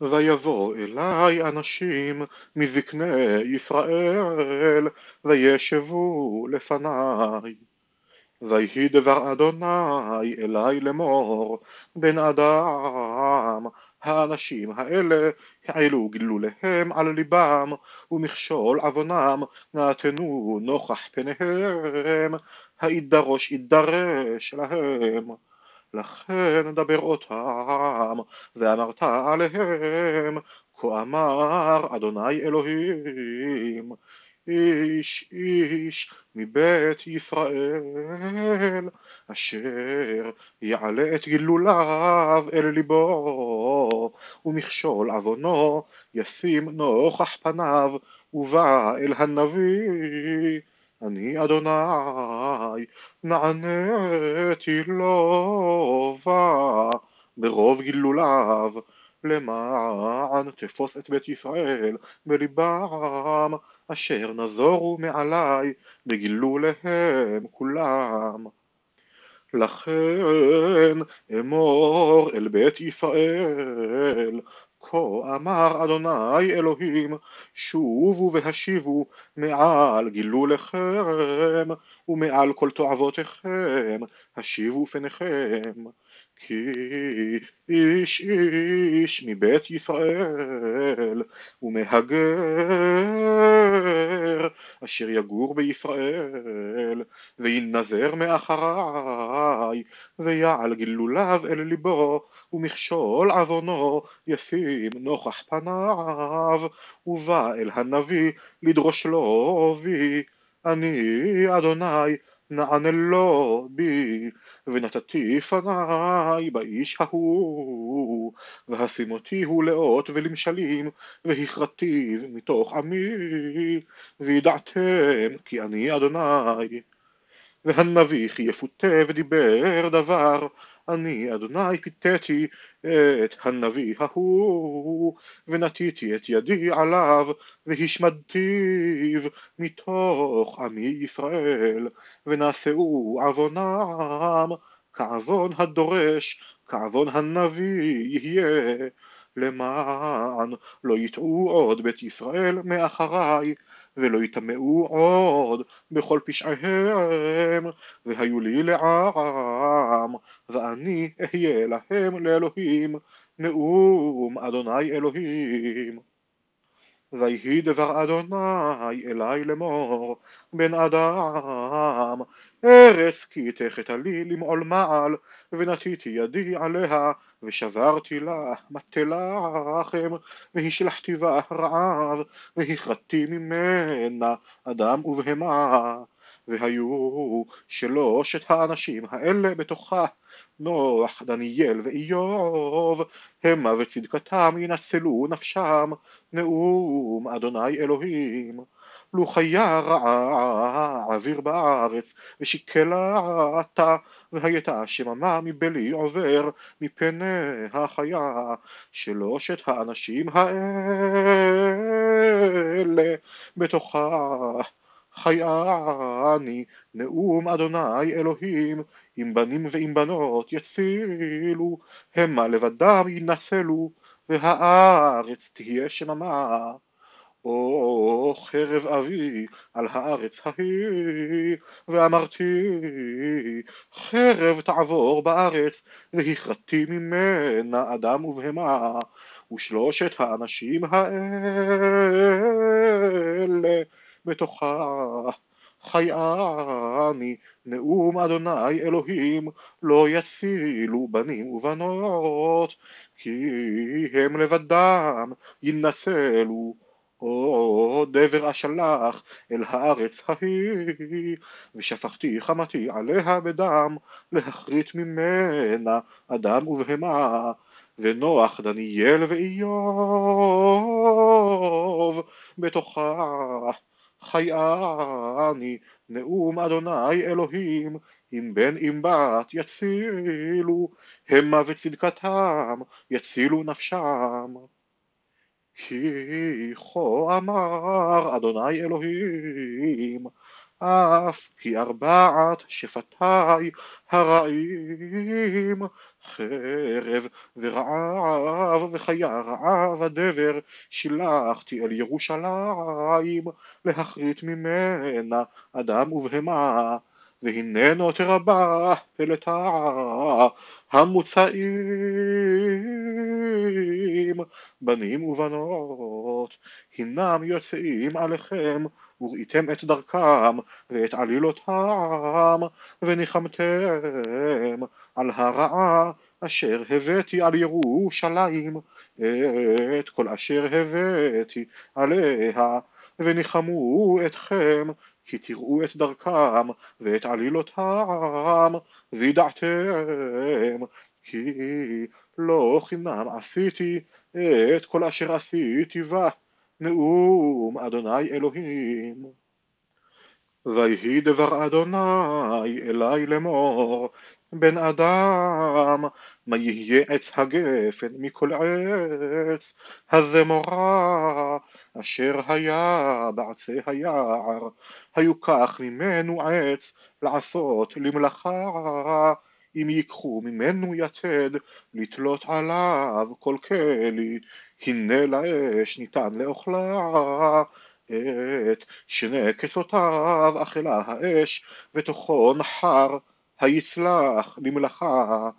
ויבוא אלי אנשים מזקני ישראל, וישבו לפניי. ויהי דבר אדוני אלי לאמור, בן אדם, האנשים האלה העלו גלוליהם על ליבם, ומכשול עוונם נתנו נוכח פניהם, הידרוש ידרש להם. לכן דבר אותם, ואמרת עליהם, כה אמר אדוני אלוהים, איש איש מבית ישראל, אשר יעלה את גילוליו אל ליבו, ומכשול עוונו ישים נוכח פניו, ובא אל הנביא. אני אדוני נעניתי לו ברוב גילוליו. למען תפוס את בית ישראל בליבם אשר נזורו מעלי בגילוליהם כולם לכן אמור אל בית ישראל. כה אמר אדוני אלוהים שובו והשיבו מעל גילוליכם ומעל כל תועבותיכם השיבו פניכם כי איש איש מבית ישראל ומהגר אשר יגור בישראל וינזר מאחריי ויעל גילוליו אל ליבו ומכשול עוונו ישים נוכח פניו ובא אל הנביא לדרוש לו בי אני אדוני נענה לו בי, ונתתי פניי באיש ההוא, והשימותיהו לאות ולמשלים, והכרתיו מתוך עמי, וידעתם כי אני אדוני. והנביא כי יפותה ודיבר דבר, אני אדוני פיתיתי את הנביא ההוא, ונטיתי את ידי עליו, והשמדתיו מתוך עמי ישראל, ונעשאו עוונם, כעוון הדורש, כעוון הנביא יהיה. למען לא יטעו עוד בית ישראל מאחריי, ולא יטמאו עוד בכל פשעיהם, והיו לי לעם, ואני אהיה להם לאלוהים, נאום אדוני אלוהים. ויהי דבר אדוני אלי לאמור, בן אדם, ארץ כי תחת לי למעול מעל, ונטיתי ידי עליה, ושברתי לה מטה לחם, והשלחתי בה רעב, והכרתי ממנה אדם ובהמה, והיו שלושת האנשים האלה בתוכה, נוח, דניאל ואיוב, המה וצדקתם ינצלו נפשם, נאום אדוני אלוהים. לו חיה רעה אוויר בארץ, ושיקלתה, והייתה שממה מבלי עובר, מפני החיה. שלושת האנשים האלה בתוכה חייני, נאום אדוני אלוהים, עם בנים ועם בנות יצילו, המה לבדם ינצלו, והארץ תהיה שממה. או חרב אבי על הארץ ההיא, ואמרתי חרב תעבור בארץ, והכרתי ממנה אדם ובהמה, ושלושת האנשים האלה בתוכה חייני נאום אדוני אלוהים לא יצילו בנים ובנות כי הם לבדם ינצלו או דבר אשלח אל הארץ ההיא, ושפכתי חמתי עליה בדם, להכרית ממנה אדם ובהמה, ונוח דניאל ואיוב בתוכה. חייני נאום אדוני אלוהים, אם בן אם בת יצילו, המה וצדקתם יצילו נפשם. כי כה אמר אדוני אלוהים, אף כי ארבעת שפתיי הרעים חרב ורעב וחיה רעה ודבר שילחתי אל ירושלים להכרית ממנה אדם ובהמה והננו תרבה פלטה המוצאים בנים ובנות הנם יוצאים עליכם וראיתם את דרכם ואת עלילותם וניחמתם על הרעה אשר הבאתי על ירושלים את כל אשר הבאתי עליה וניחמו אתכם כי תראו את דרכם ואת עלילותם וידעתם כי לא חינם עשיתי את כל אשר עשיתי בה נאום אדוני אלוהים. ויהי דבר אדוני אלי לאמור בן אדם מה יהיה עץ הגפן מכל עץ? הזמורה אשר היה בעצי היער היוקח ממנו עץ לעשות למלאכה אם ייקחו ממנו יתד לתלות עליו כל כלי. הנה לאש ניתן לאוכלה את שני כסותיו אכלה האש ותוכו נחר היצלח למלאכה.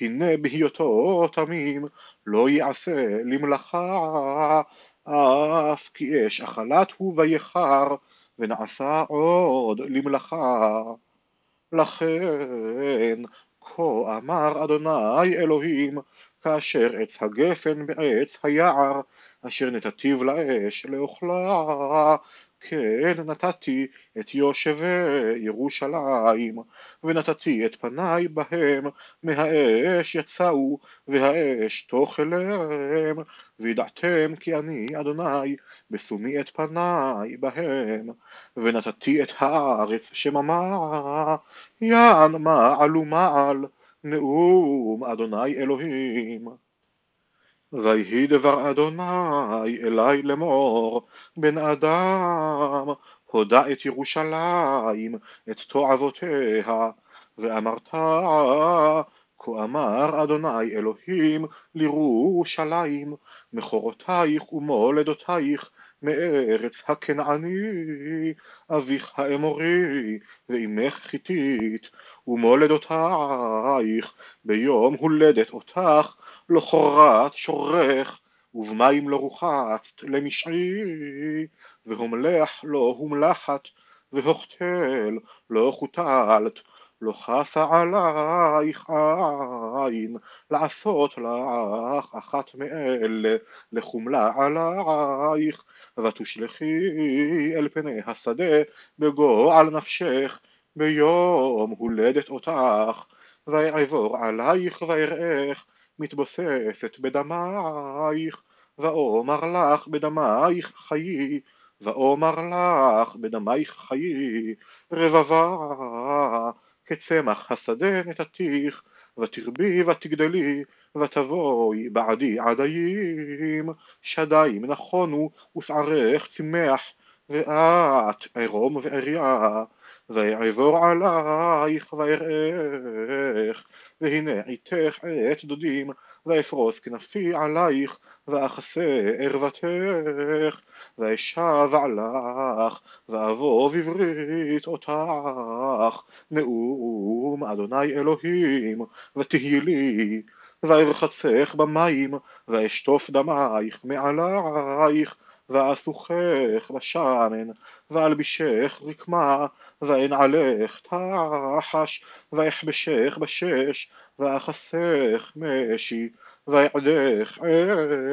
הנה בהיותו תמים לא יעשה למלאכה. אף כי אש אכלת הוא ויחר ונעשה עוד למלאכה. לכן כה אמר אדוני אלוהים כאשר עץ הגפן בעץ היער אשר נתתיו לאש לאוכלה כן נתתי את יושבי ירושלים ונתתי את פניי בהם מהאש יצאו והאש תאכלם וידעתם כי אני אדוני בשומי את פניי בהם ונתתי את הארץ שממה יען מעל ומעל נאום אדוני אלוהים ויהי דבר אדוני אלי לאמור בן אדם הודע את ירושלים את תועבותיה ואמרת כה אמר אדוני אלוהים לירושלים מכורותייך ומולדותייך מארץ הכנעני אביך האמורי ואימך חיתית ומולדותייך ביום הולדת אותך לא חורת שורך ובמים לא רוחצת למשעי והומלח לא הומלחת והוכתל לא חוטלת לא חסה עלייך עין לעשות לך אחת מאלה לחומלה עלייך ותושלכי אל פני השדה בגועל נפשך ביום הולדת אותך. ויעבור עלייך ויראך מתבוססת בדמייך. ואומר לך בדמייך חיי ואומר לך בדמייך חיי. רבבה כצמח השדה נתתיך ותרבי ותגדלי ותבואי בעדי עדיים. שדיים נכונו ושערך צמח ואת ערום ועריה ויעבור עלייך ויראך והנה עיתך עת דודים ואפרוס כנפי עלייך ואכסה ערוותך ואשב עלך ואבוא בברית אותך. נאום אדוני אלוהים ותהי לי וארחצך במים ואשטוף דמייך מעלייך ואסוכך בשמן, ואלבישך רקמה, ואנעלך תחש, ואכבשך בשש, ואכסך משי, ואעדך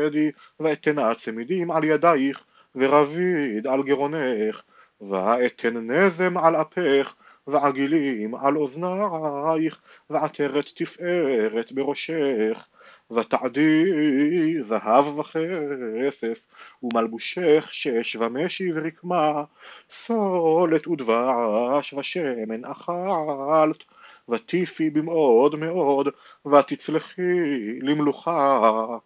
עדי, ואתנה צמידים על ידייך, ורביד על גרונך, ואתן נזם על אפך, ועגילים על אוזנייך, ועטרת תפארת בראשך, ותעדי זהב וכסף, ומלבושך שש ומשי ורקמה, סולת ודבש ושמן אכלת, וטיפי במאוד מאוד, ותצלחי למלוכה.